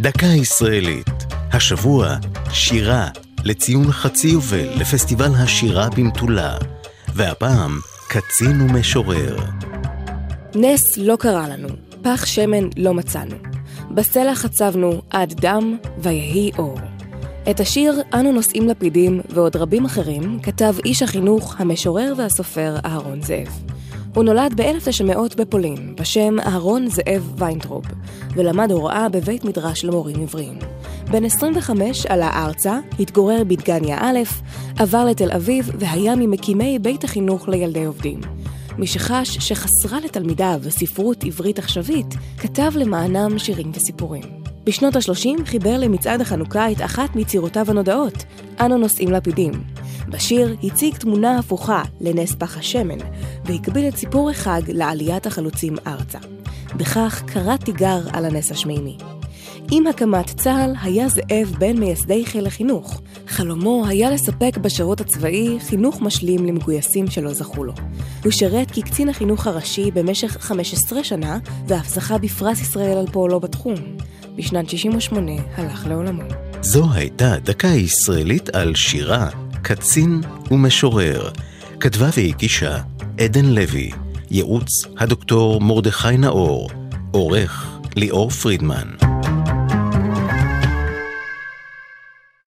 דקה ישראלית. השבוע, שירה, לציון חצי יובל לפסטיבל השירה במטולה. והפעם, קצין ומשורר. נס לא קרה לנו, פח שמן לא מצאנו. בסלע חצבנו עד דם, ויהי אור. את השיר "אנו נושאים לפידים" ועוד רבים אחרים כתב איש החינוך, המשורר והסופר אהרון זאב. הוא נולד ב-1900 בפולין, בשם אהרון זאב ויינטרוב, ולמד הוראה בבית מדרש למורים עבריים. בן 25 עלה ארצה, התגורר בדגניה א', עבר לתל אביב והיה ממקימי בית החינוך לילדי עובדים. משחש שחסרה לתלמידיו ספרות עברית עכשווית, כתב למענם שירים וסיפורים. בשנות ה-30 חיבר למצעד החנוכה את אחת מיצירותיו הנודעות, אנו נושאים לפידים. בשיר הציג תמונה הפוכה לנס פח השמן, והקביל את סיפור החג לעליית החלוצים ארצה. בכך קרא תיגר על הנס השמימי. עם הקמת צה"ל היה זאב בין מייסדי חיל החינוך. חלומו היה לספק בשירות הצבאי חינוך משלים למגויסים שלא זכו לו. הוא שירת כקצין החינוך הראשי במשך 15 שנה, ואף זכה בפרס ישראל על פועלו בתחום. בשנת 68 הלך לעולמו. זו הייתה דקה ישראלית על שירה, קצין ומשורר. כתבה והגישה עדן לוי, ייעוץ הדוקטור מרדכי נאור, עורך ליאור פרידמן.